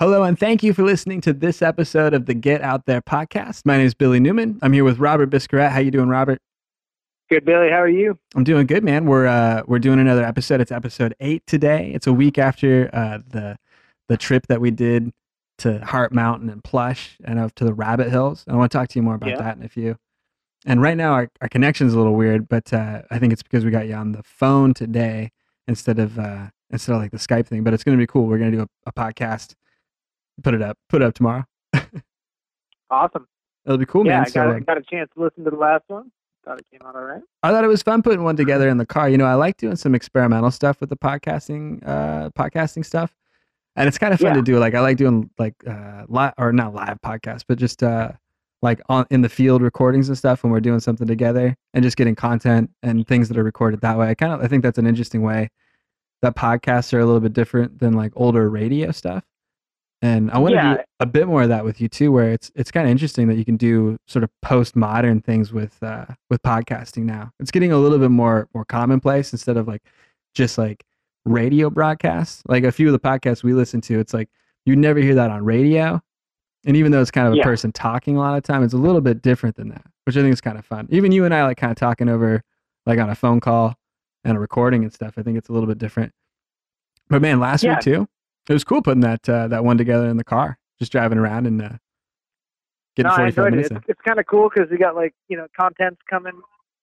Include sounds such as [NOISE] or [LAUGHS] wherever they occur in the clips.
Hello, and thank you for listening to this episode of the Get Out There podcast. My name is Billy Newman. I'm here with Robert Biscarat. How you doing, Robert? Good, Billy. How are you? I'm doing good, man. We're uh, we're doing another episode. It's episode eight today. It's a week after uh, the the trip that we did to Hart Mountain and Plush and up to the Rabbit Hills. And I want to talk to you more about Yeah. that in a few. And right now our, our connection's a little weird, but uh, I think it's because we got you on the phone today instead of uh, instead of like the Skype thing. But it's going to be cool. We're going to do a, a podcast. Put it up. Put it up tomorrow. [LAUGHS] Awesome. It'll be cool, yeah, man. I So, got, um, got a chance to listen to the last one. Thought it came out all right. I thought it was fun putting one together in the car. You know, I like doing some experimental stuff with the podcasting, uh, podcasting stuff, and it's kind of fun Yeah. to do. Like I like doing like uh, live or not live podcasts, but just uh, like on in the field recordings and stuff when we're doing something together and just getting content and things that are recorded that way. I kind of I think that's an interesting way that podcasts are a little bit different than like older radio stuff. And I want to Yeah. do a bit more of that with you too, where it's it's kind of interesting that you can do sort of postmodern things with uh, with podcasting now. It's getting a little bit more more commonplace instead of like just like radio broadcasts. Like a few of the podcasts we listen to, it's like you never hear that on radio. And even though it's kind of a Yeah. person talking a lot of time, it's a little bit different than that, which I think is kind of fun. Even you and I like kind of talking over like on a phone call and a recording and stuff. I think it's a little bit different. But man, last Yeah. week too, it was cool putting that uh, that one together in the car, just driving around and uh, getting no, 45 enjoyed it. minutes It's, it's kind of cool because we got like you know contents coming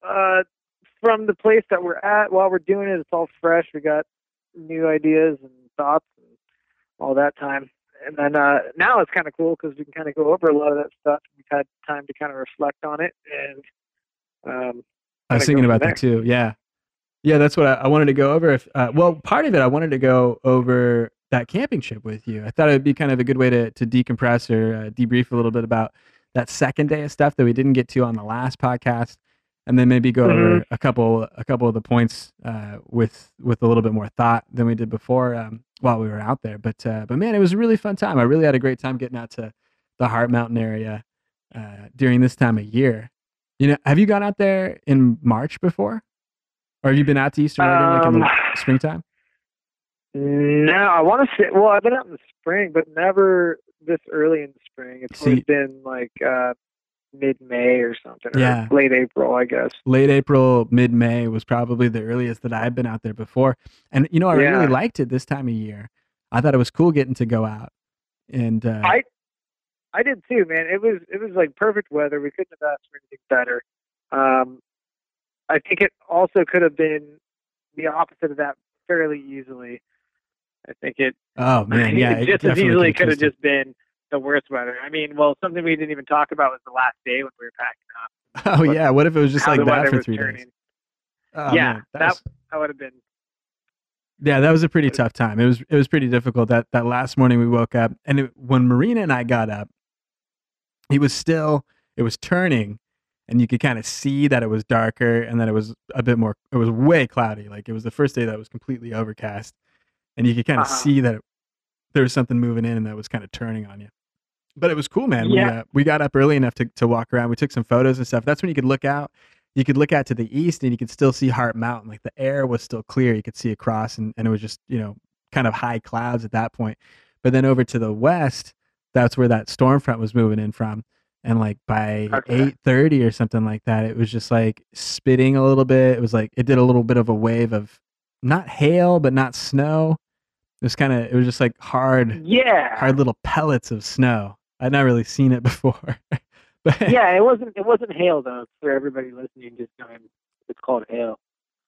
uh, from the place that we're at while we're doing it. It's all fresh. We got new ideas and thoughts and all that time. And then uh, now it's kind of cool because we can kind of go over a lot of that stuff. We've had time to kind of reflect on it and um, I was thinking about from that too. Yeah. Yeah, that's what I, I wanted to go over. If uh, well, part of it I wanted to go over that camping trip with you. I thought it would be kind of a good way to to decompress or uh, debrief a little bit about that second day of stuff that we didn't get to on the last podcast, and then maybe go over a couple a couple of the points uh, with with a little bit more thought than we did before um, while we were out there. But uh, but man, it was a really fun time. I really had a great time getting out to the Hart Mountain area uh, during this time of year. You know, have you gone out there in March before? Or have you been out to Eastern Oregon like in the Um, springtime? No, I want to say. Well, I've been out in the spring, but never this early in the spring. It's always See- been like uh, mid-May or something, or Yeah. late April, I guess. Late April, mid May was probably the earliest that I've been out there before. And you know, I Yeah. really liked it this time of year. I thought it was cool getting to go out. And uh, I I did too, man. It was it was like perfect weather. We couldn't have asked for anything better. Um, I think it also could have been the opposite of that fairly easily. I think it oh [LAUGHS] man, yeah, it it just as easily could have just been the worst weather. I mean, well, something we didn't even talk about was the last day when we were packing up. Oh yeah, what if it was just like that for three turning. days? Oh, Yeah, man, that- was- That would have been Yeah, that was a pretty tough time. It was it was pretty difficult. That that last morning we woke up, and it, when Marina and I got up, it was still it was turning, and you could kind of see that it was darker, and that it was a bit more. It was way cloudy. Like it was the first day that was completely overcast, and you could kind of Uh-huh. see that it, there was something moving in, and that was kind of turning on you. But it was cool, man. We Yeah. uh, we got up early enough to to walk around. We took some photos and stuff. That's when you could look out you could look out to the east and you could still see Hart Mountain. Like the air was still clear. You could see across and, and it was just, you know, kind of high clouds at that point. But then over to the west, that's where that storm front was moving in from. And like by Okay. eight thirty or something like that, it was just like spitting a little bit. It was like it did a little bit of a wave of not hail, but not snow. It was kind of it was just like hard, yeah, hard little pellets of snow. I'd not really seen it [LAUGHS] before. but yeah. It wasn't it wasn't hail though. For everybody listening, just knowing it's called hail.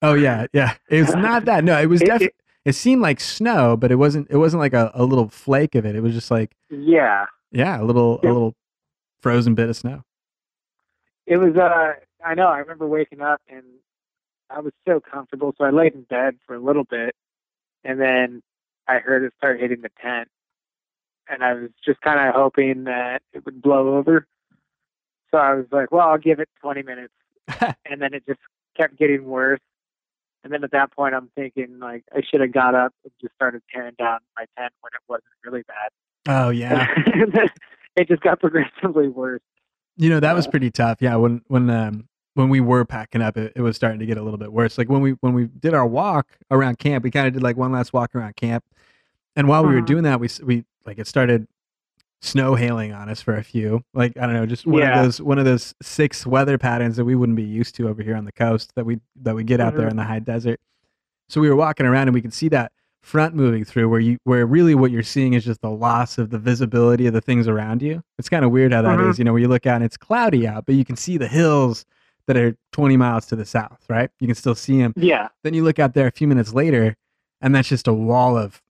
Oh yeah, yeah. It was not that. No, it was [LAUGHS] definitely. It, seemed like snow, but it wasn't. It wasn't like a, a little flake of it. It was just like Yeah, yeah, a little a little frozen bit of snow. it was. Uh, I know. I remember waking up and I was so comfortable, so I laid in bed for a little bit, and then I heard it start hitting the tent, and I was just kind of hoping that it would blow over. So I was like, well, I'll give it 20 minutes. [LAUGHS] and then it just kept getting worse. And then at that point, I'm thinking like I should have got up and just started tearing down my tent when it wasn't really bad. oh yeah. [LAUGHS] it just got progressively worse. You know that was pretty tough. Yeah, when when um when we were packing up, it, it was starting to get a little bit worse. Like when we when we did our walk around camp, we kind of did like one last walk around camp, and while we were Mhm. doing that, we we like it started snow hailing on us for a few. Like I don't know, just one Yeah. of those one of those six weather patterns that we wouldn't be used to over here on the coast that we that we get out there Mhm. in the high desert. So we were walking around and we could see that front moving through where you where really what you're seeing is just the loss of the visibility of the things around you. It's kind of weird how that is, Mhm. you know, where you look out and it's cloudy out, but you can see the hills that are 20 miles to the south, right? You can still see them. Yeah. Then you look out there a few minutes later, and that's just a wall of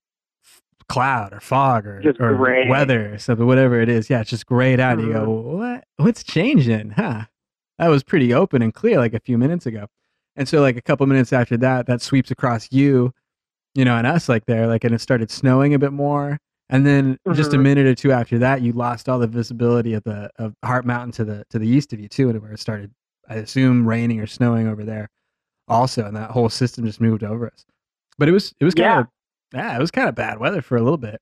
cloud or fog or, or weather or something, whatever it is. Yeah, it's just grayed out. And you go, Mhm. what? What's changing? Huh? That was pretty open and clear like a few minutes ago. And so, like a couple minutes after that, that sweeps across you, you know, and us like there, like, and it started snowing a bit more. And then just a Mhm. minute or two after that, you lost all the visibility of the of Hart Mountain to the to the east of you too, and where it started, I assume, raining or snowing over there also, and that whole system just moved over us. But it was it was kind Yeah. of yeah, it was kind of bad weather for a little bit.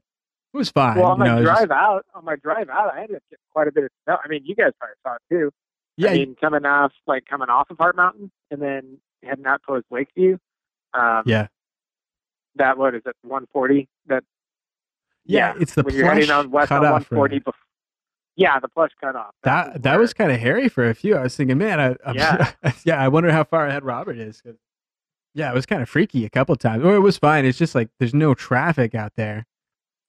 It was fine. Well, on you my know, drive just- out, on my drive out, I ended up getting quite a bit of snow. I mean, you guys probably saw it too. yeah, I mean, coming off like coming off of Hart Mountain and then heading out towards Lakeview. Um, yeah, That what is it? 140. That yeah, It's the when you're heading plush on west on cutoff 140. Bef- yeah, the plush cutoff. That that was kind of hairy for a few. I was thinking, man, I, I'm, Yeah. [LAUGHS] yeah, I wonder how far ahead Robert is. 'cause- yeah, it was kind of freaky a couple times, or it was fine. It's just like there's no traffic out there.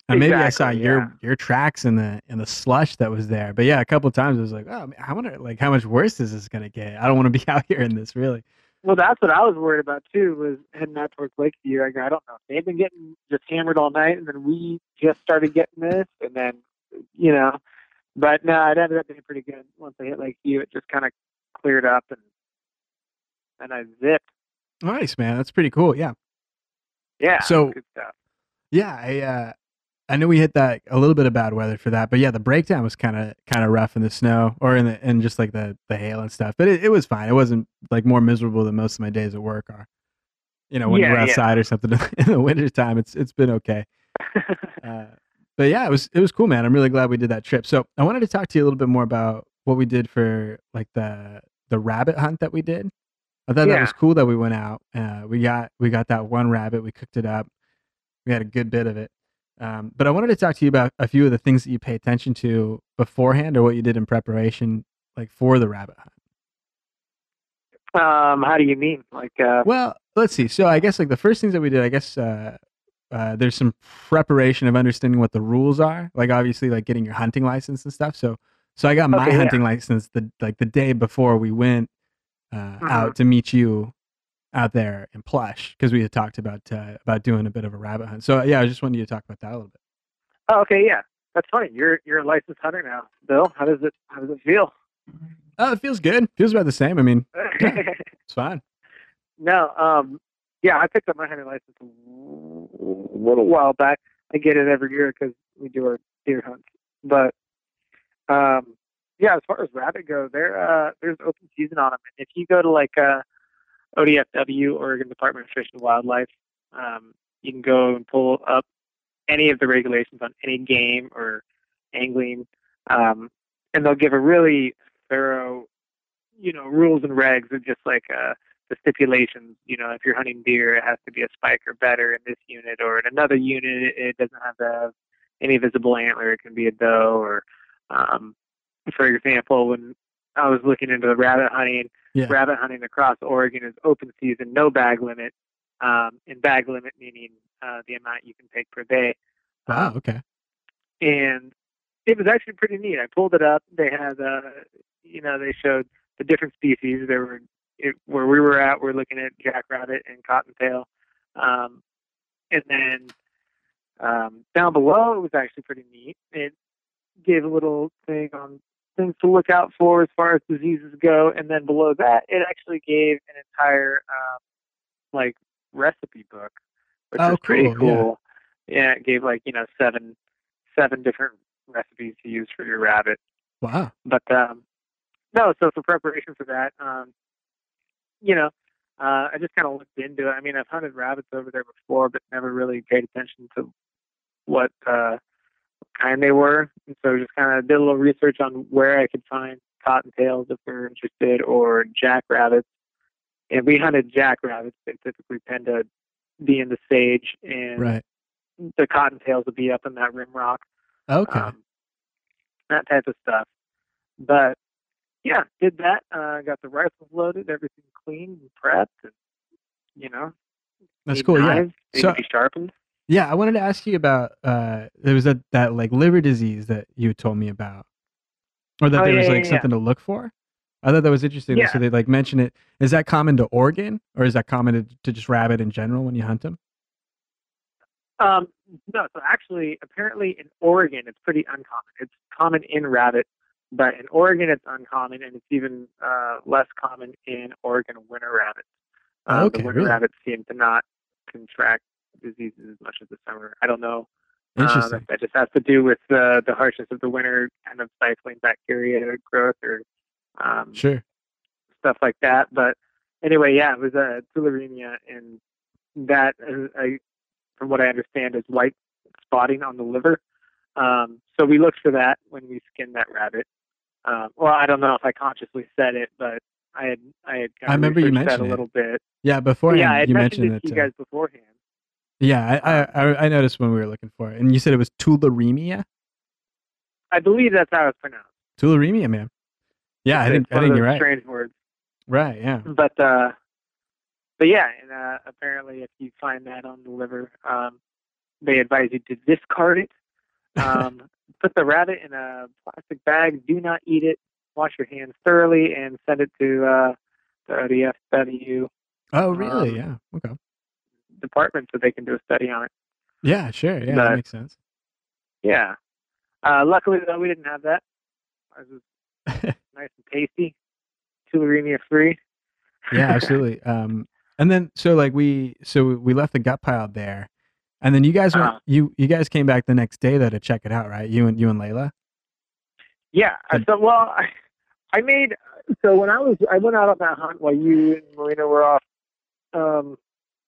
And maybe I saw Exactly, your your tracks in the in the slush that was there. But yeah, a couple times I was like, oh, man, I wonder like how much worse is this gonna get? I don't want to be [LAUGHS] out here in this really. Well, that's what I was worried about too. Was heading out towards Lakeview. I go, I don't know. They've been getting just hammered all night, and then we just started getting this, and then you know. But no, it ended up being pretty good. Once I hit Lakeview, it just kind of cleared up, and and I zipped. Nice man, that's pretty cool. Yeah, Yeah. So- good stuff. yeah. I uh, I know we hit that a little bit of bad weather for that, but yeah, the breakdown was kind of kind of rough in the snow or in the and just like the the hail and stuff. But it, it was fine. It wasn't like more miserable than most of my days at work are. You know, when Yeah, you're yeah. outside or something [LAUGHS] in the wintertime, it's it's been okay. [LAUGHS] Uh, but yeah, it was it was cool, man. I'm really glad we did that trip. So I wanted to talk to you a little bit more about what we did for like the the rabbit hunt that we did. I thought that was cool that we went out. Uh, we got we got that one rabbit. We cooked it up. We had a good bit of it. Um, but I wanted to talk to you about a few of the things that you pay attention to beforehand, or what you did in preparation, like for the rabbit hunt. um, how do you mean? Like, uh, Well, let's see. So I guess like the first things that we did, I guess uh, uh, there's some preparation of understanding what the rules are. Like obviously, like getting your hunting license and stuff. So so I got my Okay, yeah. hunting license the like the day before we went uh, Mhm. out to meet you out there in Plush because we had talked about uh, about doing a bit of a rabbit hunt. So yeah, I just wanted you to talk about that a little bit. oh, okay, yeah, that's funny. You're you're a licensed hunter now, Bill. How does it how does it feel? Oh, it feels good. Feels about the same. I mean, [LAUGHS] it's fine. no, um, yeah, I picked up my hunting license a little while back. I get it every year because we do our deer hunts. But um, yeah, as far as rabbit go, there uh, there's open season on them. And if you go to like uh, ODFW, Oregon Department of Fish and Wildlife, um, you can go and pull up any of the regulations on any game or angling, um, and they'll give a really thorough, you know, rules and regs of just like uh, the stipulations. You know, if you're hunting deer, it has to be a spike or better in this unit, or in another unit, it, it doesn't have to have any visible antler. It can be a doe, or um, for example, when I was looking into the rabbit hunting, Yeah. rabbit hunting across Oregon is open season, no bag limit. Um, and bag limit meaning uh, the amount you can take per day. Wow. Um, Okay. and it was actually pretty neat. I pulled it up. They had, uh, you know, they showed the different species. There were it, where we were at. We're looking at jackrabbit and cottontail, um, and then um, down below it was actually pretty neat. It gave a little thing on things to look out for as far as diseases go, and then below that it actually gave an entire um, like recipe book, which Oh, was pretty cool, yeah. cool. Yeah, it gave like you know seven seven different recipes to use for your rabbit. Wow. But um, no, so for preparation for that, um, you know, uh, I just kind of looked into it. I mean, I've hunted rabbits over there before, but never really paid attention to what uh, kind they were. And so just kind of did a little research on where I could find cottontails if we're interested, or jackrabbits. And we hunted jackrabbits. They typically tend to be in the sage and Right. the cottontails would be up in that rim rock. Okay. Um, that type of stuff. But yeah, did that. Uh, got the rifles loaded, everything clean and prepped, and you know, That's cool. Yeah. knives, They So- sharpened. Yeah, I wanted to ask you about uh there was that that like liver disease that you told me about. Or that Oh, there was like yeah, yeah. something to look for. I thought that was interesting. Yeah. So they like mention it. Is that common to Oregon or is that common to, to just rabbit in general when you hunt them? Um, no, so actually, apparently in Oregon, it's pretty uncommon. It's common in rabbit, but in Oregon, it's uncommon, and it's even uh, less common in Oregon winter rabbits. Um, Okay, the winter really? rabbits seem to not contract diseases as much as the summer. I don't know. Um, Interesting. if that just has to do with the the harshness of the winter, kind of stifling bacteria growth or um, Sure. stuff like that. But anyway, yeah, it was a tularemia, and that, uh, I, from what I understand, is white spotting on the liver. Um, so we looked for that when we skinned that rabbit. Um, well, I don't know if I consciously said it, but I had I had I remember you researched that mentioned a it. little bit. Yeah, beforehand yeah, I had you mentioned, mentioned it to you uh, guys beforehand. Yeah, I, I I I noticed when we were looking for it. And you said it was tularemia? I believe that's how it's pronounced. Tularemia, man. Yeah, I It's think I one of think you're right. Strange words. Right, yeah. but uh but yeah and uh apparently if you find that on the liver um they advise you to discard it um [LAUGHS] put the rabbit in a plastic bag do not eat it wash your hands thoroughly and send it to uh the odfw Oh, really? Um, yeah. Okay. Department so they can do a study on it Yeah, sure. Yeah, that makes sense. yeah uh luckily though we didn't have that ours was [LAUGHS] nice and tasty tularemia free yeah [LAUGHS] absolutely um and then so like we so we left the gut pile there and then you guys went Uh-huh. you you guys came back the next day though to check it out right you and you and layla Yeah. I Good. So well, I, I made so when I was I went out on that hunt while you and Marina were off, um,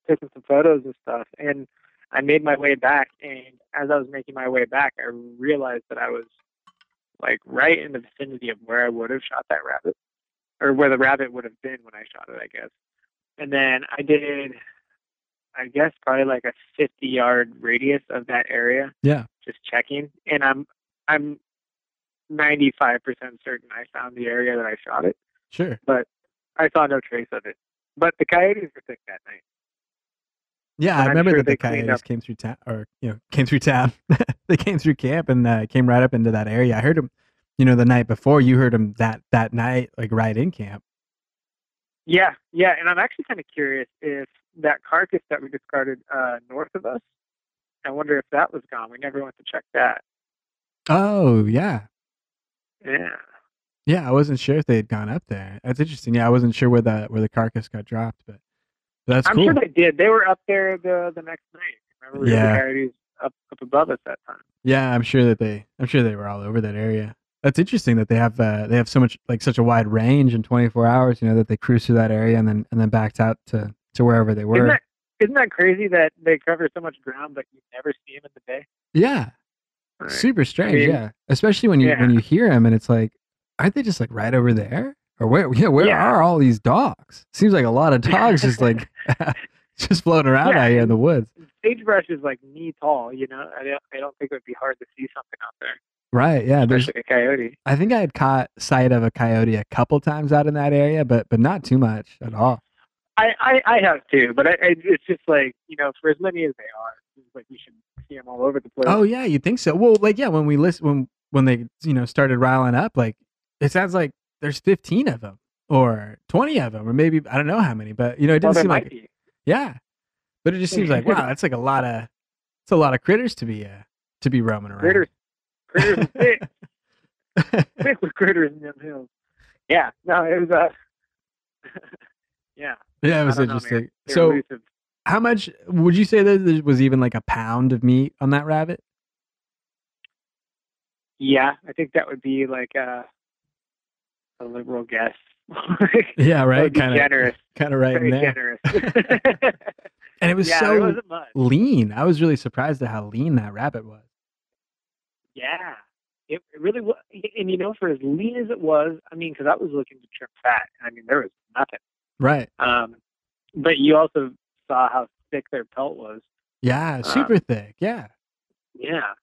taking some photos and stuff, and I made my way back. And as I was making my way back, I realized that I was like right in the vicinity of where I would have shot that rabbit, or where the rabbit would have been when I shot it, I guess. And then I did, I guess probably like a 50 yard radius of that area yeah just checking, and I'm I'm 95% certain I found the area that I shot it. sure But I saw no trace of it, but the coyotes were thick that night. Yeah And i I'm remember sure that the coyotes came through town or you know came through town [LAUGHS] they came through camp and uh, came right up into that area i heard them you know the night before you heard them that that night like right in camp Yeah, yeah, and I'm actually kind of curious if that carcass that we discarded uh, north of us. I wonder if that was gone. We never went to check that. oh yeah Yeah. yeah i wasn't sure if they had gone up there that's interesting yeah i wasn't sure where the where the carcass got dropped but that's I'm cool sure they did. They were up there the the next night. Remember, we Yeah. the coyotes up up above us that time. Yeah, I'm sure that they I'm sure they were all over that area. That's interesting that they have uh, they have so much like such a wide range in 24 hours, you know, that they cruise through that area and then and then backed out to to wherever they Isn't were. that isn't that crazy that they cover so much ground, but you never see them in the day? yeah. Right. Super strange, mean, yeah. Especially when you when you hear them and it's like aren't they just like right over there? Or where yeah, where Yeah. are all these dogs? Seems like a lot of [LAUGHS] dogs just like [LAUGHS] just floating around Yeah, out here in the woods. sagebrush is like knee tall. You know, I don't, I don't think it would be hard to see something out there, Right, yeah. There's especially a coyote. I think I had caught sight of a coyote a couple times out in that area, but but not too much at all. I, I, I have too, but I, I, it's just like you know, for as many as they are, it's like you should see them all over the place. Oh yeah, you think so? Well, like yeah, when we list when when they you know started riling up, like it sounds like there's 15 of them or 20 of them or maybe I don't know how many, but you know it well, didn't there seem like be. yeah, but it just seems like [LAUGHS] wow, that's like a lot of it's a lot of critters to be uh to be roaming around. critters. Critters thick, [LAUGHS] thick with critters in them hills. Yeah, no, it was uh, [LAUGHS] yeah. yeah, it was I don't know, interesting. So elusive. how much would you say that there was even like a pound of meat on that rabbit? yeah, I think that would be like a a liberal guess. [LAUGHS] Yeah, right. Kind of generous, kind of right in very there. generous. [LAUGHS] And it was yeah, so lean. I was really surprised at how lean that rabbit was. Yeah, it, really was. And you know, for as lean as it was, I mean, because I was looking to trim fat, and I mean, there was nothing. Right. Um, but you also saw how thick their pelt was. Yeah, Um, super thick. Yeah. Yeah.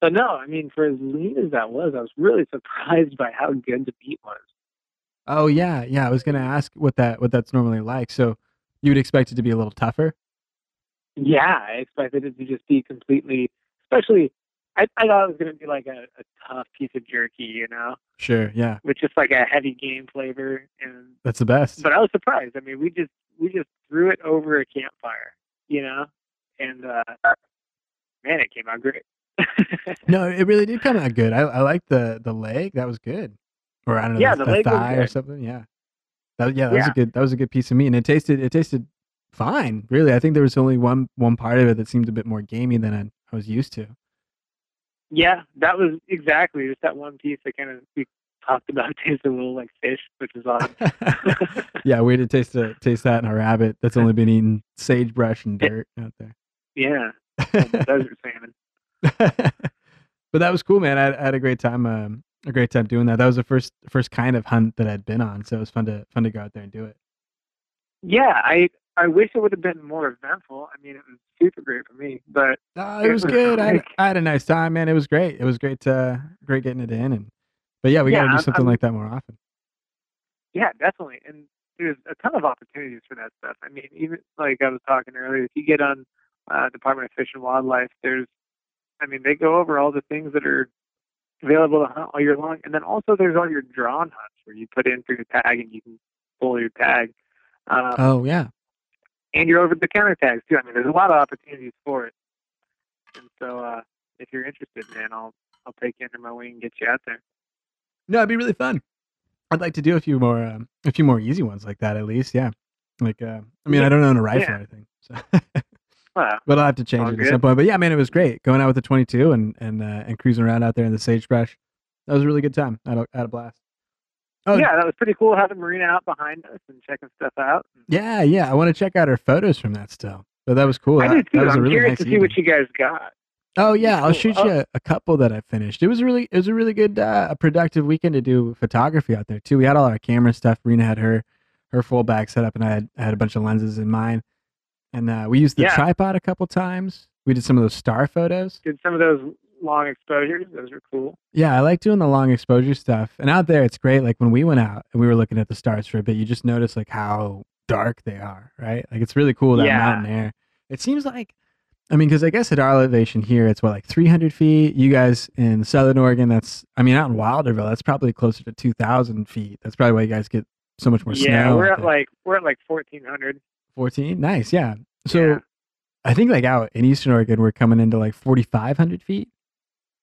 But no, I mean, for as lean as that was, I was really [LAUGHS] surprised by how good the meat was. Oh yeah, yeah. I was gonna ask what that what that's normally like. So you would expect it to be a little tougher. Yeah, I expected it to just be completely, especially, I, I thought it was going to be like a, a tough piece of jerky, you know, Sure. Yeah, with just like a heavy game flavor. And that's the best. but I was surprised. I mean, we just we just threw it over a campfire, you know, and uh, man, it came out great. [LAUGHS] No, it really did come out good. I I like the the leg. That was good. Or I don't know, Yeah, the, the thigh or something. Yeah. That yeah, that was a good that was a good piece of meat, and it tasted it tasted fine. Really, I think there was only one one part of it that seemed a bit more gamey than I, I was used to. yeah, that was exactly just that one piece that kind of we talked about [LAUGHS] tasted a little like fish, which is odd. [LAUGHS] yeah, weird to taste a, taste that in a rabbit that's only been eating sagebrush and Yeah. dirt out there. yeah, [LAUGHS] desert salmon. but that was cool, man. I, I had a great time. Um, a great time doing that. That was the first first kind of hunt that I'd been on, so it was fun to fun to go out there and do it. Yeah, I I wish it would have been more eventful. I mean, it was super great for me, but Uh, it was good. I had, Like- I had a nice time, man. It was great. It was great. Uh, great getting it in, and but yeah, we Yeah, got to do something I'm- like that more often. yeah, definitely. And there's a ton of opportunities for that stuff. I mean, even like I was talking earlier, if you get on uh, Department of Fish and Wildlife, there's, I mean, they go over all the things that are available to hunt all year long, and then also there's all your drawn hunts where you put in for your tag and you can pull your tag. Um, Oh yeah, and your over the counter tags too. I mean, there's a lot of opportunities for it. And so, uh, if you're interested, man, I'll I'll take you under my wing and get you out there. no, it'd be really fun. I'd like to do a few more, um, a few more easy ones like that at least. Yeah, like uh, I mean, Yeah. I don't own a rifle Yeah. or anything, so [LAUGHS] But I'll have to change All it at some point. But yeah, man, it was great going out with the 22 and and uh, and cruising around out there in the sagebrush. That was a really good time. I had a, I had a blast. Oh yeah, that was pretty cool having Marina out behind us and checking stuff out. yeah, yeah. I want to check out her photos from that still. But that was cool. I That- do too. That was a I'm really curious nice to see evening. what you guys got. Oh yeah, I'll shoot Oh. you a, a couple that I finished. It was really it was a really good uh, a productive weekend to do photography out there too. We had all our camera stuff. Rena had her her full bag set up, and I had I had a bunch of lenses in mine. And uh, we used the Yeah. tripod a couple times. We did some of those star photos. Did some of those long exposures? Those are cool. Yeah, I like doing the long exposure stuff. And out there, it's great. Like when we went out and we were looking at the stars for a bit, you just notice like how dark they are, right? Like it's really cool that Yeah. mountain air. It seems like, I mean, because I guess at our elevation here, it's what like 300 feet. You guys in Southern Oregon, that's I mean, out in Wilderville, that's probably closer to 2,000 feet. That's probably why you guys get so much more yeah, snow. we're at there. like we're at like 1400. 14. Nice, yeah. So Yeah. I think like out in Eastern Oregon, we're coming into like 4,500 feet.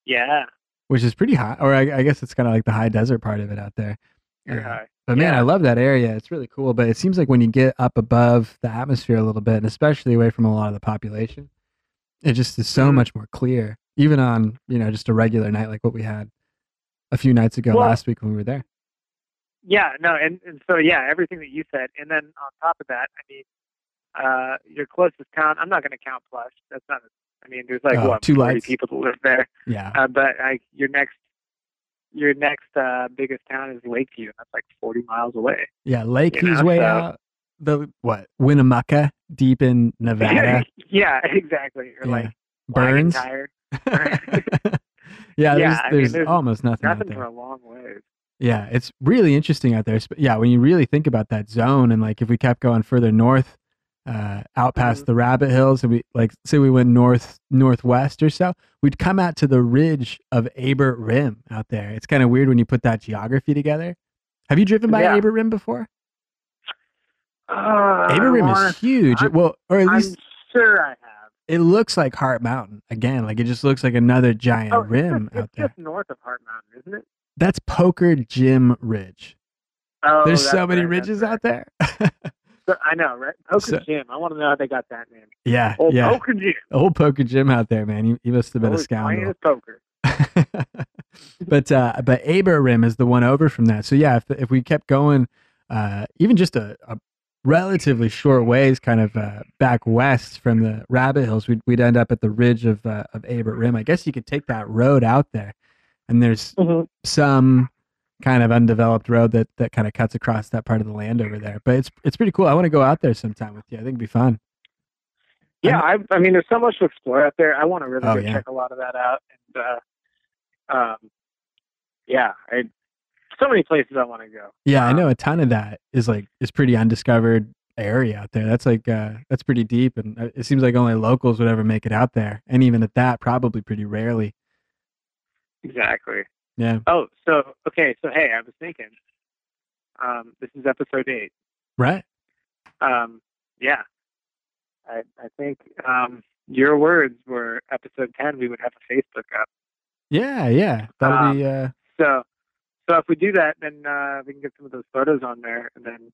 Yeah, which is pretty high. Or I, I guess it's kind of like the high desert part of it out there. very high. But man, Yeah. I love that area. It's really cool. But it seems like when you get up above the atmosphere a little bit, and especially away from a lot of the population, it just is so Mhm. much more clear. Even on you know just a regular night like what we had a few nights ago Well- last week when we were there. Yeah, no, and, and so yeah, everything that you said, and then on top of that, I mean, uh, your closest town. I'm not going to count Plush. That's not. I mean, there's like Oh, what two 40 lights. people that live there. Yeah, Uh, but like your next, your next uh, biggest town is Lakeview. That's like 40 miles away. yeah. Lakeview's know, way so- out. The what? Winnemucca, deep in Nevada. [LAUGHS] yeah, exactly. Or Yeah. like Burns. Tire. [LAUGHS] [LAUGHS] yeah, there's, Yeah, I mean, there's, there's almost nothing, Nothing for a long ways. Yeah, it's really interesting out there. Yeah, when you really think about that zone, and like if we kept going further north, uh, out past Mhm. the Rabbit Hills, and we like say we went north northwest or so, we'd come out to the ridge of Abert Rim out there. It's kind of weird when you put that geography together. Have you driven by Yeah. Abert Rim before? Uh, Abert Rim wanna- is huge. I'm- well, or at I'm least sure I have. it looks like Hart Mountain again. Like it just looks like another giant Oh, rim just, out it's there. just north of Hart Mountain, isn't it? That's Poker Jim Ridge. Oh, There's so many right, ridges right. out there. [LAUGHS] So- I know, right? Poker So- Jim. I want to know how they got that name. yeah, Old yeah. Poker Jim. old poker Jim out there, man. He, he must have been a Always scoundrel. poker. [LAUGHS] but uh, but Abert Rim is the one over from that. So yeah, if if we kept going, uh, even just a, a relatively short ways, kind of uh, back west from the Rabbit Hills, we'd we'd end up at the ridge of uh, of Abert Rim. I guess you could take that road out there, and there's some kind of undeveloped road that that kind of cuts across that part of the land over there. But it's it's pretty cool. I want to go out there sometime with you. I think it'd be fun. Yeah, I, I mean, there's so much to explore out there. I want to really Oh, go yeah. check a lot of that out. And uh, um, yeah, I so many places I want to go. Yeah, I Um, know a ton of that is like is pretty undiscovered area out there. That's like uh that's pretty deep and uh, it seems like only locals would ever make it out there. And even at that probably pretty rarely. Exactly. Yeah. Oh, so okay, so hey, I was thinking, um, this is episode eight. Right? Um, yeah, I I think um, your words were episode ten. We would have a Facebook up. Yeah, yeah. That'll Um, be uh So, so if we do that, then uh, we can get some of those photos on there, and then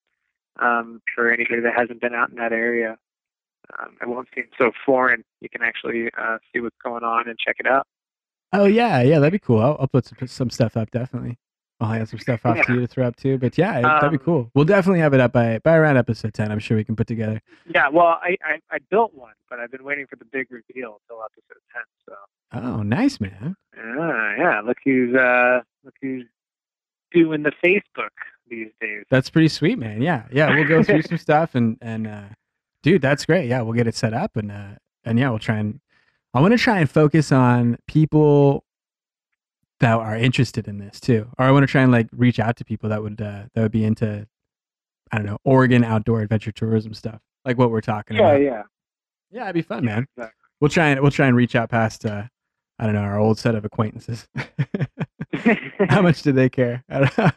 um, for anybody that hasn't been out in that area, um, it won't seem so foreign. You can actually uh, see what's going on and check it out. Oh yeah, yeah, that'd be cool. I'll, I'll put some, some stuff up definitely. I'll have some stuff off to you to throw up too. But yeah, that'd be Um, cool. We'll definitely have it up by by around episode ten. I'm sure we can put together. Yeah, well, I, I, I built one, but I've been waiting for the big reveal until episode ten. So, Oh, nice man. yeah, yeah. Look who's uh, look who's doing the Facebook these days. That's pretty sweet, man. Yeah, yeah. We'll go through [LAUGHS] some stuff and and uh, dude, that's great. Yeah, we'll get it set up and uh, and yeah, we'll try and I want to try and focus on people that are interested in this too, or I want to try and like reach out to people that would uh, that would be into I don't know Oregon outdoor adventure tourism stuff, like what we're talking Yeah, about. yeah. Yeah, yeah. it'd be fun, man. exactly. We'll try and we'll try and reach out past uh, I don't know our old set of acquaintances. [LAUGHS] How much do they care? I don't know.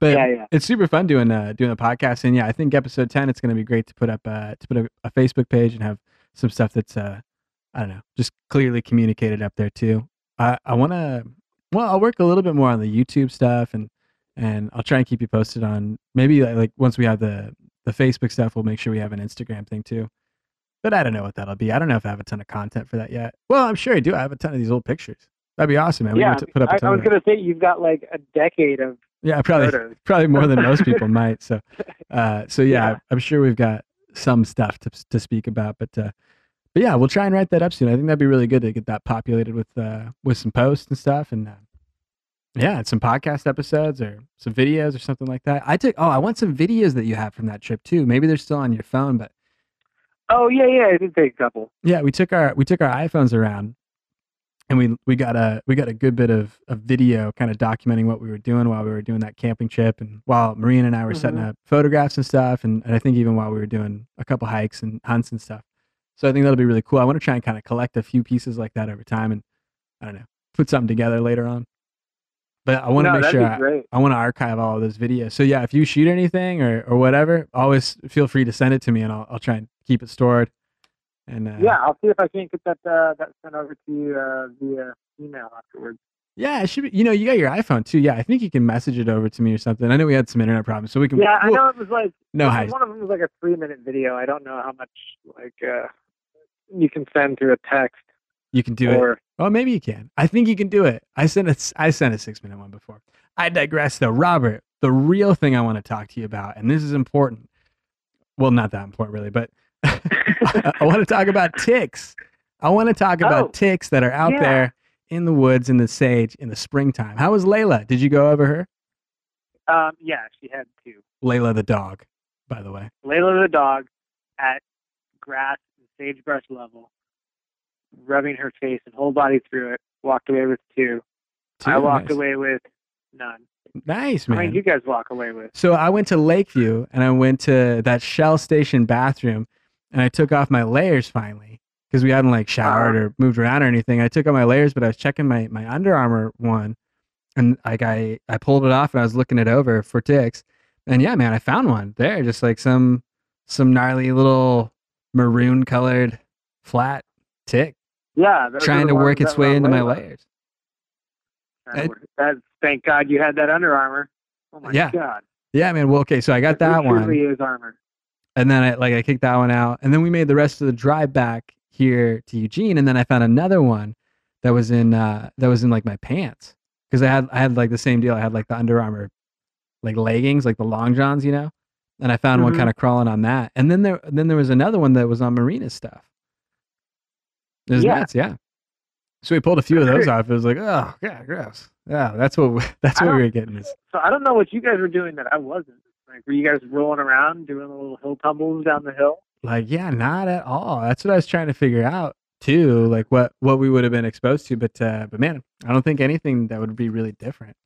but yeah, yeah. it's super fun doing uh doing a podcast and yeah i think episode 10 it's going to be great to put up uh to put a, a facebook page and have some stuff that's uh i don't know just clearly communicated up there too i i want to well i'll work a little bit more on the youtube stuff and and i'll try and keep you posted on maybe like, like once we have the the facebook stuff we'll make sure we have an instagram thing too but i don't know what that'll be i don't know if i have a ton of content for that yet well i'm sure i do i have a ton of these old pictures that'd be awesome man we yeah, put up a I, I was gonna say you've got like a decade of yeah probably photos. [LAUGHS] probably more than most people might. So, [LAUGHS] uh, so yeah, Yeah. I'm sure we've got some stuff to to speak about, but uh, but yeah, we'll try and write that up soon. I think that'd be really good to get that populated with uh, with some posts and stuff, and uh, yeah, and some podcast episodes or some videos or something like that. I took oh, I want some videos that you have from that trip too. Maybe they're still on your phone, but Oh yeah, yeah. I did take a couple. yeah, we took our we took our iPhones around, and we we got a we got a good bit of, of video kind of documenting what we were doing while we were doing that camping trip, and while Marine and I were setting Mhm. up photographs and stuff, and, and I think even while we were doing a couple hikes and hunts and stuff. So I think that'll be really cool. I want to try and kind of collect a few pieces like that over time, and I don't know, put something together later on. But I want to make sure I. I want to archive all of those videos. So yeah, if you shoot anything or, or whatever, always feel free to send it to me, and I'll I'll try and keep it stored. And uh, Yeah, I'll see if I can get that uh, that sent over to you uh, via email afterwards. Yeah, it should be. You know, you got your iPhone too. Yeah, I think you can message it over to me or something. I know we had some internet problems, so we can. Yeah, I know it was like No, hi. one of them was like a three minute video. I don't know how much like uh, you can send through a text You can do it. or Oh, maybe you can. I think you can do it. I sent a. I sent a six minute one before. I digress, though. Robert, the real thing I want to talk to you about, and this is important. Well, not that important, really, but [LAUGHS] I want to talk about ticks. I want to talk about Oh, ticks that are out yeah. there in the woods in the sage in the springtime. How was Layla? Did you go over her? um, yeah, she had two. Layla the dog, by the way. Layla the dog at grass sagebrush level, rubbing her face and whole body through it. Walked away with two. I walked Nice. away with none. Nice, man. did you guys walk away with? So I went to Lakeview and I went to that Shell Station bathroom and I took off my layers finally because we hadn't like showered Uh-huh. or moved around or anything. I took off my layers, but I was checking my my Under Armour one and like I I pulled it off and I was looking it over for ticks. And yeah, man, I found one there, just like some some gnarly little maroon colored flat tick Yeah, trying to work its way into my layers. Trying to It- work- that- thank God you had that Under Armour. Oh my Yeah, God, Yeah, man. Well, okay, so I got It that one. truly is armor. and then I like I kicked that one out, and then we made the rest of the drive back here to Eugene, and then I found another one that was in uh that was in like my pants because I had I had like the same deal. I had like the Under Armour like leggings, like the long johns, you know, and I found one Mhm. kind of crawling on that, and then there then there was another one that was on Marina's stuff. It was Yeah. nuts, yeah. So we pulled a few of those off. It was like, oh, yeah, gross. Yeah, that's what we, [LAUGHS] that's what we were getting. Is So I don't know what you guys were doing that I wasn't. Like, were you guys rolling around doing a little hill tumbles down the hill? like yeah, not at all. That's what I was trying to figure out too, like what what we would have been exposed to. But uh, but man, I don't think anything that would be really different.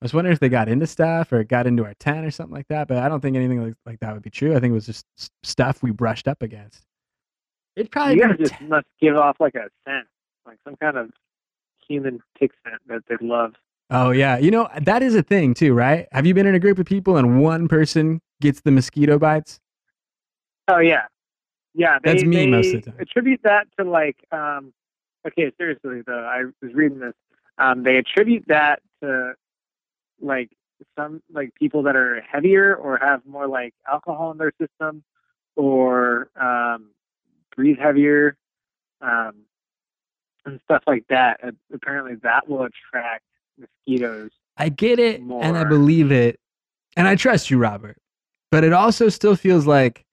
I was wondering if they got into stuff or got into our tent or something like that, but I don't think anything like, like that would be true. I think it was just stuff we brushed up against. It'd probably You guys just must give off like a scent, like some kind of human tick scent that they love. Oh yeah, you know that is a thing too, right? Have you been in a group of people and one person gets the mosquito bites? Oh yeah, yeah. They, That's me they most of the time. Attribute that to like, um, okay, seriously though, I was reading this. Um, they attribute that to like some like people that are heavier or have more like alcohol in their system or um, breathe heavier um, and stuff like that. Apparently, that will attract mosquitoes. I get it and I believe it, and I trust you, Robert. But it also still feels like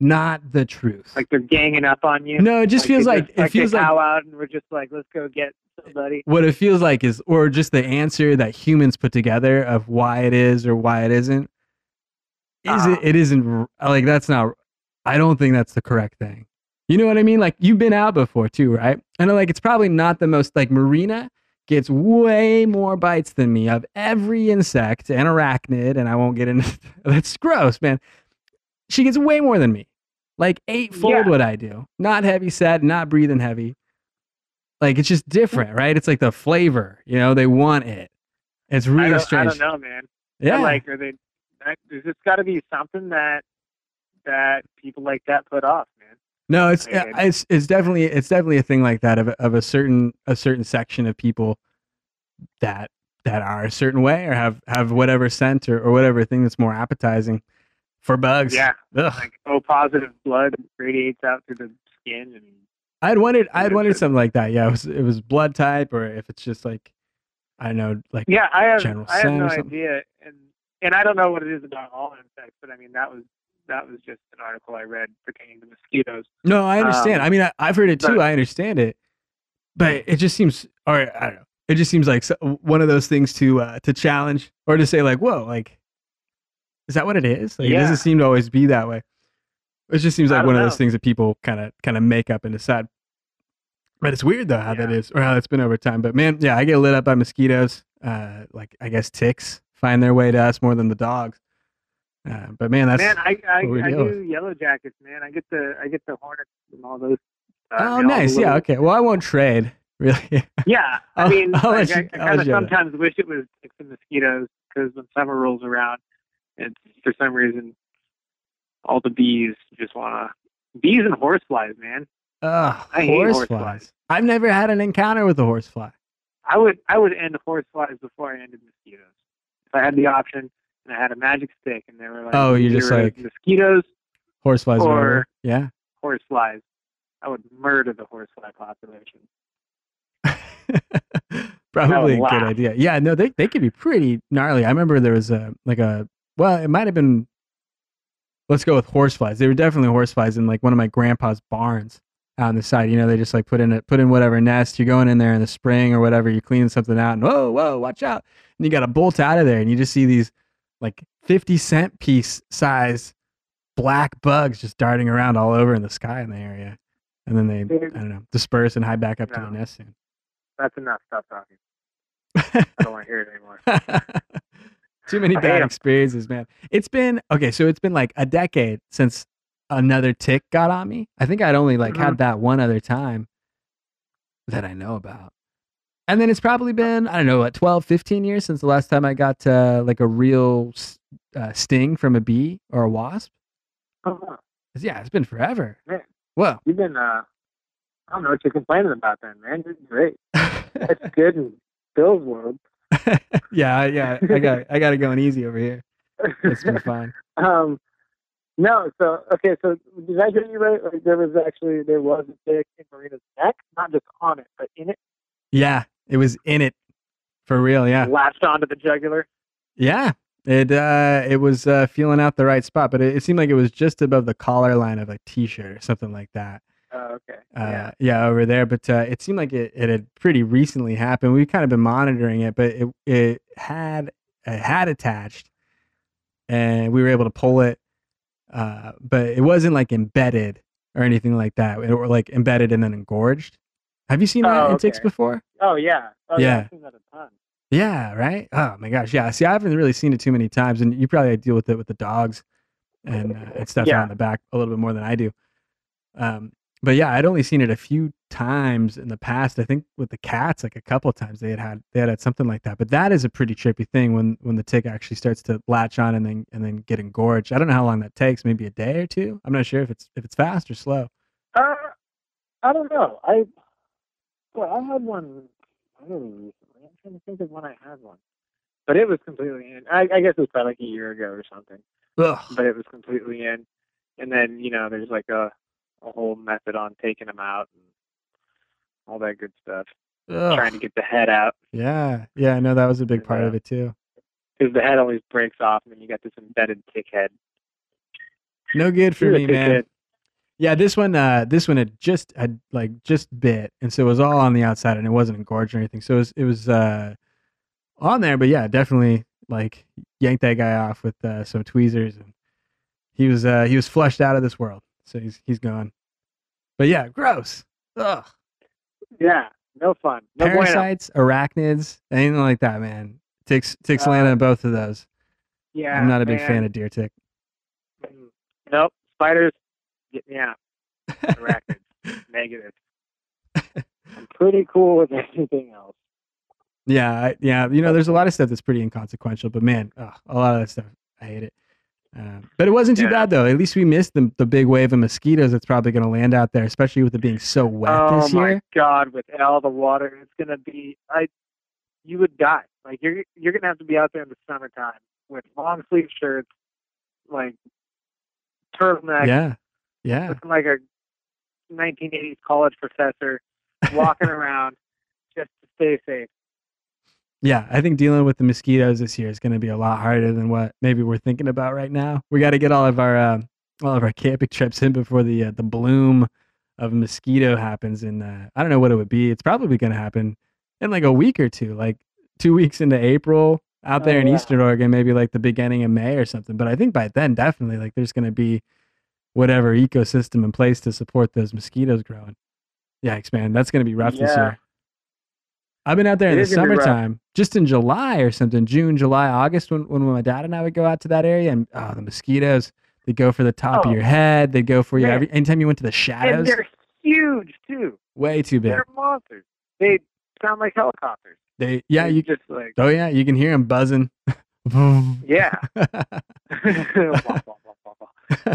not the truth. Like they're ganging up on you. no, it just they feels like just, it they feels like cow out and we're just like, let's go get somebody. what it feels like is or just the answer that humans put together of why it is or why it isn't is Uh-huh. it it isn't like that's not i don't think that's the correct thing you know what i mean like you've been out before too right and like it's probably not the most like marina gets way more bites than me of every insect and arachnid and i won't get into [LAUGHS] that's gross man she gets way more than me like eightfold Yeah. what i do not heavy set not breathing heavy like it's just mm. different, right? It's like the flavor, you know, they want it. It's really don't, I don't know, man. Yeah. Like, are they? There's just got to be something that that people like that put off, man. no, it's Okay. Uh, it's it's definitely it's definitely a thing like that of a, of a certain a certain section of people that that are a certain way or have have whatever scent or, or whatever thing that's more appetizing for bugs. Yeah, Ugh. like O positive blood radiates out through the skin, and I had wondered I had wondered something like that. Yeah, it was it was blood type or if it's just like I don't know, like yeah, I have General I have no idea, and and I don't know what it is about all insects, but I mean that was that was just an article I read pertaining to mosquitoes. No, I understand. Um, I mean, I, I've heard it too. but- I understand it, but it just seems, or I don't know. It just seems like one of those things to uh, to challenge or to say like, "Whoa, like, is that what it is?" Like, it doesn't seem to always be that way. It just seems like one of those things that people kind of kind of make up and decide. But it's weird though how that Yeah. is, or how that's been over time. But man, yeah, I get lit up by mosquitoes. Uh, like I guess ticks find their way to us more than the dogs. Uh, but man, that's man, I I, I do yellow jackets, man. I get the I get the hornets and all those. uh, oh nice. Yeah, okay. Well, I won't trade. [LAUGHS] Really. Yeah, I I'll- mean, I'll like, you- I I'll kind of that. sometimes wish it was ticks and mosquitoes because when summer rolls around, it's for some reason all the bees just want to bees and horseflies, man. Ugh, I hate horseflies. horseflies. I've never had an encounter with a horsefly. I would I would end the horseflies before I ended mosquitoes. If I had the option and I had a magic stick and they were like, Oh, you're just like- mosquitoes, Horseflies Or- over. Yeah. horseflies. I would murder the horsefly population. [LAUGHS] Probably oh, a good idea. Yeah, no, they they could be pretty gnarly. I remember there was a like a well, it might have been let's go with horseflies. They were definitely horseflies in like one of my grandpa's barns out on the side. You know, they just like put in it put in whatever nest. You're going in there in the spring or whatever, you're cleaning something out and whoa, whoa, watch out. And you gotta bolt out of there and you just see these like fifty cent piece size black bugs just darting around all over in the sky in the area. And then they I don't know, disperse and hide back up to No. the nest soon. That's enough. Stop talking. [LAUGHS] I don't want to hear it anymore. [LAUGHS] Too many [LAUGHS] bad experiences, man. It's been okay, so it's been like a decade since another tick got on me. I think I'd only like Mhm. had that one other time that I know about. And then it's probably been, I don't know, what, 12, 15 years since the last time I got uh, like a real uh, sting from a bee or a wasp. Oh, It's- Yeah, it's been forever. Man. Whoa. you've been uh, I don't know what you're complaining about then, man. You're great. [LAUGHS] That's good in Bill's world. [LAUGHS] yeah, yeah. I got I got it going easy over here. It's been [LAUGHS] fine. um, no, so okay, so did I hear you right? Like there was actually there was a tick in Marina's neck, not just on it, but in it, Yeah, it was in it for real. Yeah. latched onto the jugular. Yeah, it uh, it was uh, feeling out the right spot, but it, it seemed like it was just above the collar line of a t-shirt or something like that. Oh, okay. Uh, yeah. yeah. over there. But uh, it seemed like it, it had pretty recently happened. We've kind of been monitoring it, but it it had it had attached, and we were able to pull it. uh, but it wasn't like embedded or anything like that, or like embedded and then engorged. Have you seen that Oh, in ticks okay. before? Oh yeah. Oh, Yeah. I've seen that a ton. Yeah, right. Oh my gosh, yeah. See, I haven't really seen it too many times, and you probably deal with it with the dogs and uh, and stuff Yeah. in the back a little bit more than I do. Um, but yeah, I'd only seen it a few times in the past. I think with the cats, like a couple of times they had had they had, had something like that. But that is a pretty trippy thing when when the tick actually starts to latch on and then and then get engorged. I don't know how long that takes. Maybe a day or two. I'm not sure if it's if it's fast or slow. Uh, I don't know. I well, I had one I don't recently. I'm trying to think of when I had one, but it was completely in. I, I guess it was probably like a year ago or something. Ugh. But it was completely in, and then you know there's like a a whole method on taking them out and all that good stuff. Ugh. Trying to get the head out Yeah, yeah. I know that was a big part of it too. because the head always breaks off, and then you got this embedded tick head. No good for You're me, man. head. Yeah, this one, uh, this one had just had like just bit, and so it was all on the outside, and it wasn't engorged or anything. So it was, it was uh, on there, but yeah, definitely like yanked that guy off with uh, some tweezers, and he was uh, he was flushed out of this world. So he's he's gone. But yeah, gross. Ugh. Yeah, no fun. No bueno. Parasites, arachnids, anything like that, man. Ticks ticks Uh, land on both of those. Yeah, I'm not a big fan of deer tick. Mm. Nope, spiders. Get me out. Arachnids. [LAUGHS] Negative. I'm pretty cool with anything else. Yeah, I, yeah. You know, there's a lot of stuff that's pretty inconsequential, but man, ugh, a lot of that stuff, I hate it. Um, but it wasn't too Yeah. bad though. At least we missed the the big wave of mosquitoes that's probably going to land out there, especially with it being so wet oh this year. Oh my god, with all the water, it's gonna be. I, you would die. Like you're you're gonna have to be out there in the summertime with long sleeve shirts, like turtleneck, Yeah, yeah, looking like a 1980s college professor, walking [LAUGHS] around just to stay safe. Yeah. I think dealing with the mosquitoes this year is going to be a lot harder than what maybe we're thinking about right now. We got to get all of our uh, all of our camping trips in before the uh, the bloom of mosquito happens. And uh, I don't know what it would be. It's probably going to happen in like a week or two, like two weeks into April out Oh, there in yeah. Eastern Oregon, maybe like the beginning of May or something. But I think by then, definitely, like there's going to be whatever ecosystem in place to support those mosquitoes growing. Yikes, man, that's going to be rough this year. I've been out there in the is gonna be rough. summertime, just in July or something, June, July, August, when, when my dad and I would go out to that area, and oh, the mosquitoes, they go for the top Oh. of your head, they go for you every anytime you went to the shadows. And they're huge too. Way too big. They're monsters. They sound like helicopters. They yeah, They're you just like oh yeah, you can hear them buzzing. [LAUGHS] yeah. [LAUGHS]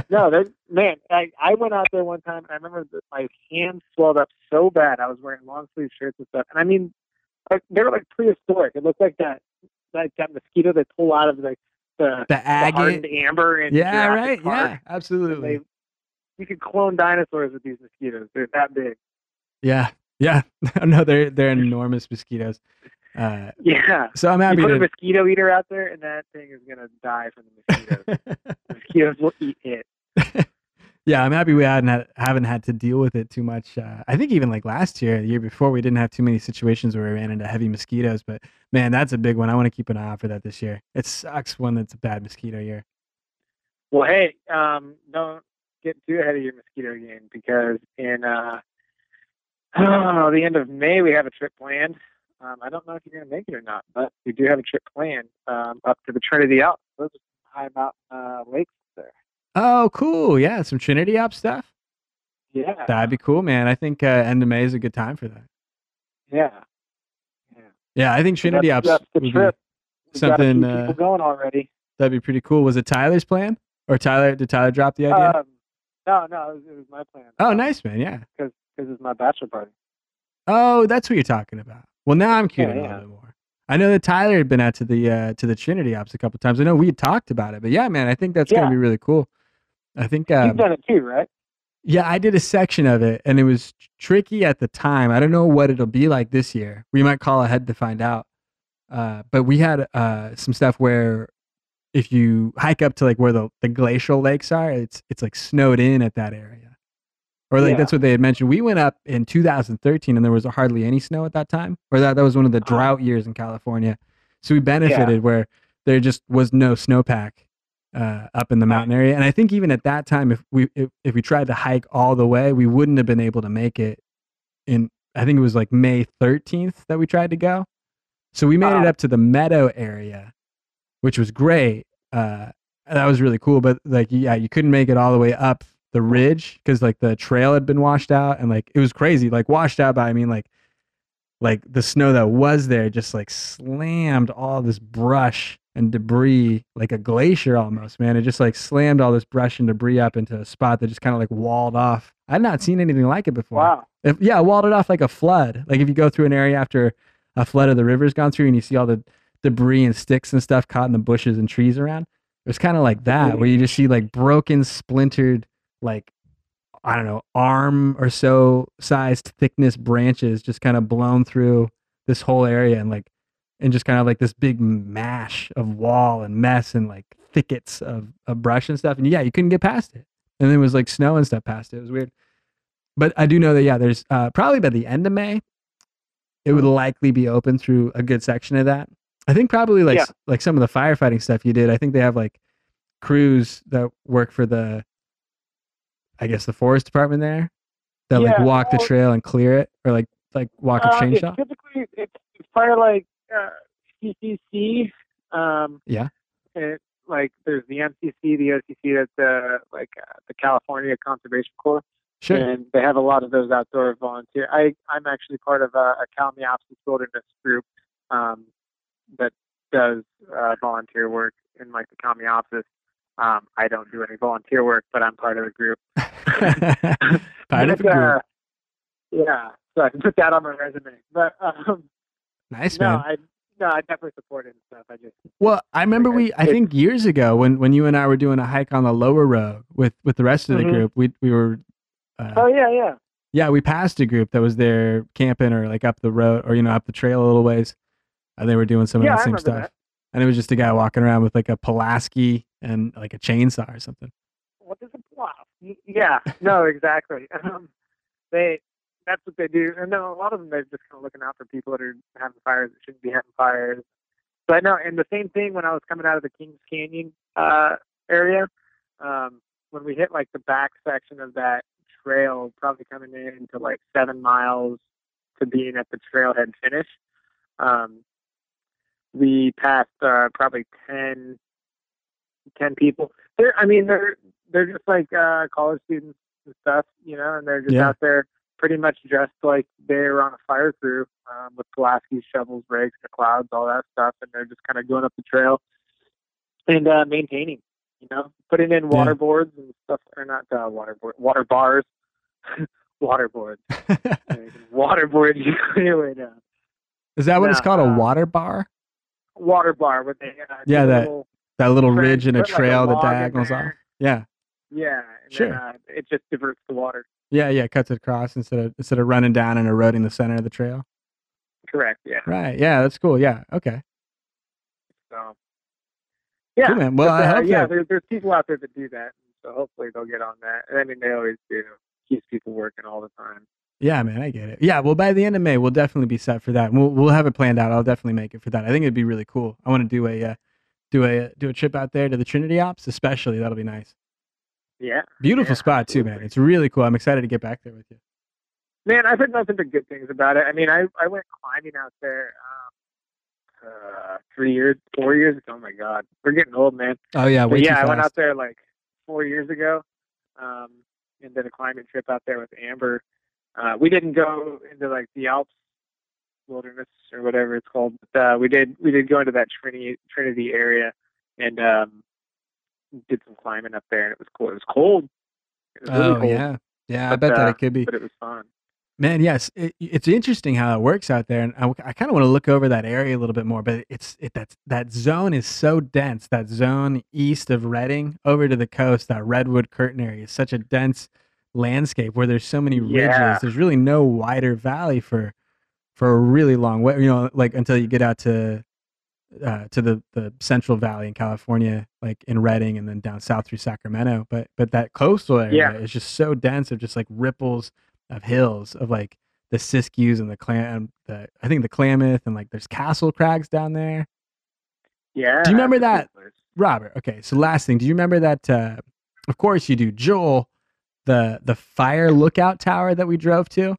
No, man, I, I went out there one time and I remember that my hands swelled up so bad. I was wearing long sleeve shirts and stuff. And I mean they were like prehistoric. It looked like that that, that mosquito they pull out of the the, the the hardened amber and Yeah, right. Yeah, They, absolutely. you could clone dinosaurs with these mosquitoes. They're that big. Yeah, yeah. [LAUGHS] no, they're they're enormous mosquitoes. Uh, Yeah. so I'm You happy put a to. mosquito eater out there and that thing is gonna die from the mosquitoes. [LAUGHS] mosquitoes will eat it. [LAUGHS] yeah, I'm happy we hadn't had, haven't had to deal with it too much. Uh, I think even like last year, the year before, we didn't have too many situations where we ran into heavy mosquitoes. But man, that's a big one. I want to keep an eye out for that this year. It sucks when it's a bad mosquito year. Well, hey, um, don't get too ahead of your mosquito game because in uh, [SIGHS] the end of May we have a trip planned. Um, I don't know if you're going to make it or not, but we do have a trip planned um, up to the Trinity Alps. Those are high mountain uh, lakes. Oh, cool. Yeah, some Trinity Alps stuff. Yeah, That'd be cool, man. I think uh, end of May is a good time for that. yeah. yeah. Yeah, I think Trinity that's, that's would be, trip. We've got a something, uh, going already. that'd be pretty cool. Was it Tyler's plan, or Tyler? Did Tyler drop the idea? Um, no, no, it was, it was my plan. oh, nice, man. Yeah. Because it's my bachelor party. Oh, that's what you're talking about. Well, now I'm curious Yeah, a little bit more. I know that Tyler had been out to the uh, to the Trinity Alps a couple times. I know we had talked about it, but yeah, man, I think that's Yeah. gonna be really cool. I think, You've um, done it too, right? yeah, I did a section of it, and it was tricky at the time. I don't know what it'll be like this year. We might call ahead to find out. Uh, but we had uh, some stuff where if you hike up to like where the, the glacial lakes are, it's it's like snowed in at that area, or like Yeah. that's what they had mentioned. We went up in 2013 and there was hardly any snow at that time, or that that was one of the Oh. drought years in California. So we benefited where there just was no snowpack uh, up in the mountain area. And I think even at that time, if we if, if we tried to hike all the way, we wouldn't have been able to make it. In I think it was like May 13th that we tried to go. So we made it up to the meadow area, which was great. Uh, that was really cool. But like, yeah, you couldn't make it all the way up the ridge because like the trail had been washed out and like it was crazy. Like washed out by I mean like like the snow that was there just like slammed all this brush and debris like a glacier almost man. It just like slammed all this brush and debris up into a spot that just kind of like walled off. I'd not seen anything like it before. Wow. if, yeah walled it off like a flood. Like if you go through an area after a flood of the river's gone through and you see all the debris and sticks and stuff caught in the bushes and trees around it was kind of like that where you just see like broken splintered like I don't know, arm or so sized thickness branches just kind of blown through this whole area and like and just kind of like this big mash of wall and mess and like thickets of, of brush and stuff. And yeah, you couldn't get past it. And there was like snow and stuff past it. It was weird. But I do know that yeah, there's uh, probably by the end of May, it would likely be open through a good section of that. I think probably like Yeah. like some of the firefighting stuff you did. I think they have like crews that work for the I guess the forest department there that like Yeah, walk the trail and clear it or like like walk a Uh, chainsaw. Typically it's it's of like uh, CCC. Um, Yeah. It, like there's the MCC, the OCC. That's uh, like uh, the California Conservation Corps, Sure. and they have a lot of those outdoor volunteer. I I'm actually part of a, a Kalmiopsis Wilderness group um, that does uh, volunteer work in like the Kalmiopsis. Um, I don't do any volunteer work, but I'm part of the group. [LAUGHS] [LAUGHS] Part of a But, uh, group. Yeah, so I can put that on my resume. But um, Nice no, man. I no, I definitely support it and stuff. I just Well, I remember we I think years ago when when you and I were doing a hike on the lower road with with the rest of the Mhm. group, we we were uh, oh yeah, yeah, yeah, we passed a group that was there camping or like up the road or you know up the trail a little ways. And they were doing some of Yeah, the I same stuff. that. And it was just a guy walking around with like a Pulaski and like a chainsaw or something. what is a? Y- Yeah, no, exactly. [LAUGHS] Um, they that's what they do, and then a lot of them they're just kind of looking out for people that are having fires that shouldn't be having fires. But no, and the same thing when I was coming out of the Kings Canyon uh, area, um, when we hit like the back section of that trail, probably coming in to like seven miles to being at the trailhead finish. Um, we passed uh, probably 10, 10 people. They're, I mean, they're they're just like uh, college students and stuff, you know, and they're just Yeah. out there pretty much dressed like they're on a fire crew um, with Pulaski shovels, rakes, McLeods, all that stuff, and they're just kind of going up the trail and uh, maintaining, you know, putting in Yeah. water boards and stuff, or not uh, water board, water bars, [LAUGHS] water boards, [LAUGHS] water boards. [LAUGHS] You clear way down. Is that what it's No, called? A uh, water bar? Water bar with they uh, Yeah, that little That little ridge and a put, like, trail that diagonals off. Yeah. Yeah, and Sure. then, uh, it just diverts the water. Yeah, yeah, cuts it across instead of instead of running down and eroding the center of the trail. Correct. Yeah. Right. Yeah, that's cool. Yeah. Okay. So. Yeah. Cool, man. Well, but, I uh, hope yeah, that- there, there's people out there that do that, so hopefully they'll get on that. I mean, they always do. Keeps people working all the time. Yeah, man, I get it. Yeah, well, by the end of May, we'll definitely be set for that. We'll we'll have it planned out. I'll definitely make it for that. I think it'd be really cool. I want to do a uh, do a do a trip out there to the Trinity Alps, especially. That'll be nice. Yeah. Beautiful Yeah, spot too, man. It's really cool. I'm excited to get back there with you. Man, I've heard nothing but good things about it. I mean, I I went climbing out there um, uh, three years, four years. ago. Oh my God, we're getting old, man. Oh yeah, But way yeah, I went out there like four years ago, um, and did a climbing trip out there with Amber. Uh, we didn't go into like the Alps wilderness or whatever it's called, but uh, we did we did go into that Trinity Trinity area and um, did some climbing up there, and it was cool. It was cold. It was really Oh cold, yeah, yeah. I But, bet that uh, it could be. but it was fun. Man, yes, it, it's interesting how it works out there, and I, I kind of want to look over that area a little bit more. But it's it that's that zone is so dense. That zone east of Redding over to the coast, that redwood curtain area, is such a dense landscape where there's so many ridges. Yeah. There's really no wider valley for for a really long way. You know, like until you get out to uh, to the the Central Valley in California, like in Redding, and then down south through Sacramento. But but that coastal area Yeah. is just so dense of just like ripples of hills of like the Siskiyous and the clam, the I think the Klamath and like there's Castle Crags down there. Yeah. Do you remember that- Robert. Okay, so last thing, do you remember that? Uh, of course you do, Joel. The the fire lookout tower that we drove to.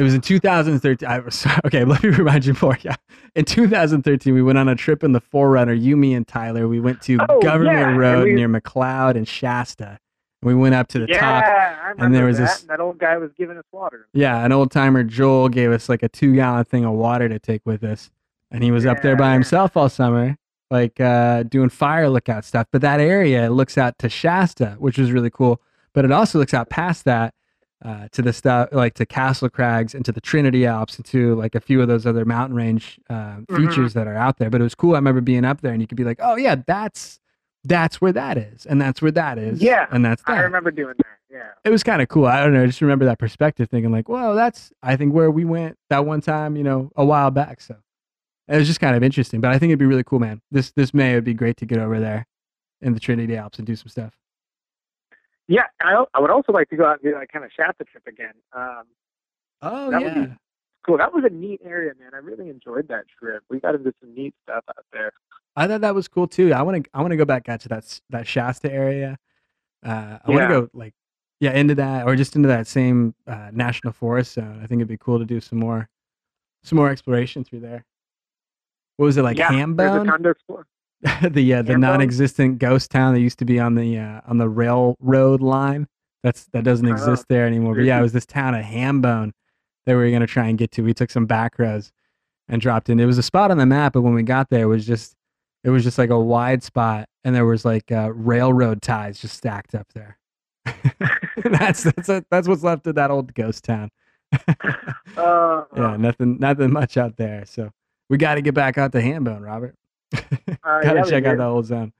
It was in 2013. I [LAUGHS] was, okay, let me remind you more. Yeah, in 2013, we went on a trip in the Forerunner. You, me, and Tyler. We went to Oh, Government yeah, Road we- near McCloud and Shasta. We went up to the yeah, top. I remember there was that. this- that old guy was giving us water. Yeah, an old timer Joel gave us like a two gallon thing of water to take with us, and he was up there by himself all summer, like uh, doing fire lookout stuff. But that area looks out to Shasta, which was really cool. But it also looks out past that uh, to the stuff like to Castle Crags and to the Trinity Alps and to like a few of those other mountain range uh, Mhm. features that are out there. But it was cool. I remember being up there, and you could be like, "Oh yeah, that's that's where that is, and that's where that is, Yeah, and that's that." I remember doing that. Yeah. it was kind of cool. I don't know. I just remember that perspective, thinking like, well, that's I think where we went that one time, you know, a while back." So it was just kind of interesting. But I think it'd be really cool, man. This this May would be great to get over there in the Trinity Alps and do some stuff. Yeah, I, I would also like to go out and do that kind of Shasta trip again. Um, Oh That would be- cool. That was a neat area, man. I really enjoyed that trip. We got into some neat stuff out there. I thought that was cool too. I want to I want to go back out to that that Shasta area. Uh, I want to go like yeah into that or just into that same uh, national forest zone. I think it'd be cool to do some more some more exploration through there. What was it like yeah, there's a Hambone? Ton to explore. the uh, the non-existent ghost town that used to be on the uh, on the railroad line. That's that doesn't Oh. exist there anymore. But yeah, it was this town of Hambone that we were gonna try and get to. We took some back roads and dropped in. It was a spot on the map, but when we got there, it was just it was just like a wide spot, and there was like uh, railroad ties just stacked up there. [LAUGHS] that's that's that's what's left of that old ghost town. [LAUGHS] [LAUGHS] Uh, yeah, nothing nothing much out there. So we got to get back out to Hambone, Robert. [LAUGHS] Gotta check out the old zone.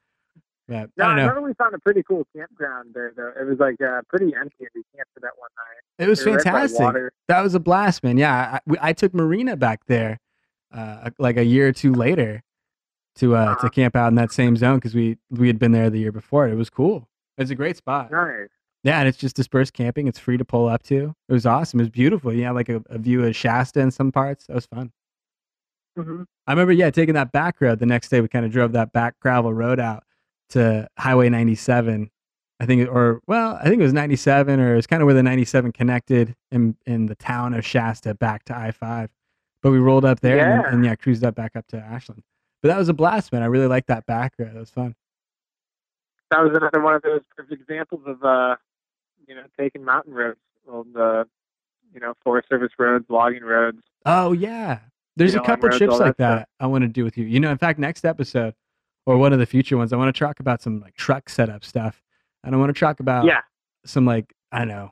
Yeah, No, I I, remember we found a pretty cool campground there, though. It was like uh, pretty empty, we camped for that one night. It was We right fantastic. water. That was a blast, man. Yeah, I, I took Marina back there, uh, like a year or two later, to uh, Uh-huh. to camp out in that same zone because we we had been there the year before. It was cool. It's a great spot. Nice. Yeah, and it's just dispersed camping. It's free to pull up to. It was awesome. It was beautiful. You have like a, a view of Shasta in some parts. That was fun. Hmm I remember, yeah, taking that back road. The next day, we kind of drove that back gravel road out to Highway 97. I think, or well, I think it was 97, or it was kind of where the 97 connected in in the town of Shasta back to I-5. But we rolled up there and, Yeah. then, and yeah, cruised up back up to Ashland. But that was a blast, man. I really liked that back road. That was fun. That was another one of those examples of, uh, you know, taking mountain roads, old, uh, you know, Forest Service roads, logging roads. Oh yeah, there's You a know, couple roads, trips like that stuff. I want to do with you. You know, in fact, next episode or one of the future ones, I want to talk about some like truck setup stuff, and I want to talk about yeah. some like I don't know.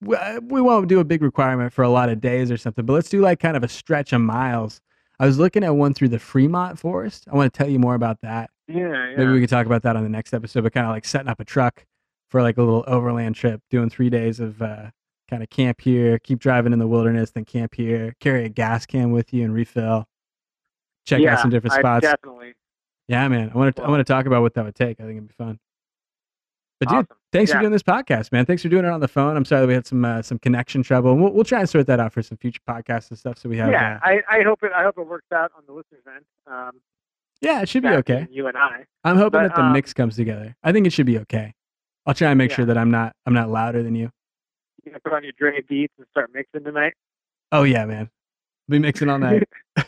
We, uh, we won't do a big requirement for a lot of days or something, but let's do like kind of a stretch of miles. I was looking at one through the Fremont Forest. I want to tell you more about that. Yeah. Yeah. Maybe we could talk about that on the next episode, but kind of like setting up a truck for like a little overland trip, doing three days of uh, kind of camp here, keep driving in the wilderness, then camp here, carry a gas can with you and refill, check yeah, out some different I spots. definitely. Yeah, man. I want to I want to talk about what that would take. I think it'd be fun. But dude, Awesome. thanks for doing this podcast, man. Thanks for doing it on the phone. I'm sorry that we had some uh, some connection trouble. We'll we'll try and sort that out for some future podcasts and stuff. So we have Yeah, uh, I, I hope it. I hope it works out on the listeners' end. Um, yeah, it should be okay. You and I. I'm hoping but, that the um, mix comes together. I think it should be okay. I'll try and make Yeah. sure that I'm not I'm not louder than you. You gonna put on your Dre beats and start mixing tonight. Oh yeah, man. Be mixing all night. [LAUGHS]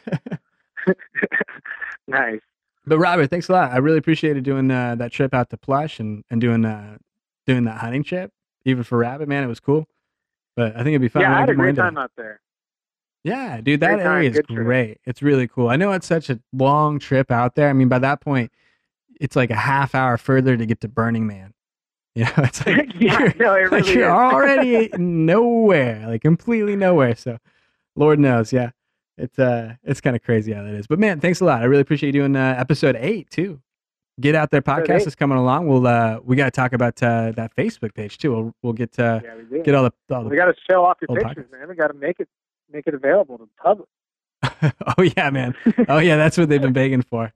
[LAUGHS] nice. but Robert, thanks a lot. I really appreciated doing uh, that trip out to Plush and and doing uh doing that hunting trip. Even for Rabbit, man, it was cool. But I think it'd be fun. yeah, I had a great time out there. Yeah, dude, that Great time, area is good trip. great. It's really cool. I know it's such a long trip out there. I mean, by that point, it's like a half hour further to get to Burning Man. [LAUGHS] You know, it's like [LAUGHS] yeah, you're, no, it [LAUGHS] like you're already nowhere, like completely nowhere. So, Lord knows, yeah, it's uh, it's kind of crazy how that is. But man, thanks a lot. I really appreciate you doing uh, episode eight too. Get out there, podcast is coming along. We'll uh, we got to talk about uh, that Facebook page too. We'll we'll get uh, yeah, we get all the all the we got to show off your pictures, man. We got to make it make it available to the public. oh yeah, man. Oh yeah, that's what they've been begging for.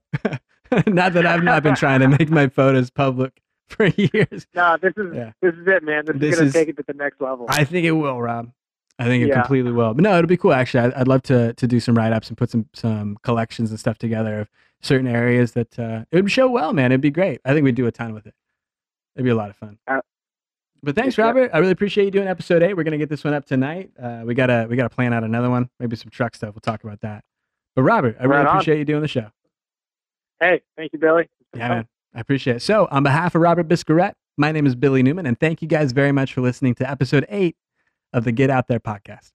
not that I've not been trying to make my photos public [LAUGHS] for years. No, this is Yeah. this is it, man. This, This is gonna is- take it to the next level. I think it will, Rob. I think it Yeah. completely will. But no, it'll be cool. Actually, I'd, I'd love to to do some write ups and put some some collections and stuff together of certain areas that uh, it would show well, man. It'd be great. I think we'd do a ton with it. It'd be a lot of fun. Uh, but thanks. Robert. I really appreciate you doing episode eight. We're gonna get this one up tonight. Uh, we gotta we gotta plan out another one. Maybe some truck stuff. We'll talk about that. But Robert, I really on. appreciate you doing the show. Hey, thank you, Billy. Yeah, man. I appreciate it. So, on behalf of Robert Biscarette, my name is Billy Newman, and thank you guys very much for listening to episode eight of the Get Out There podcast.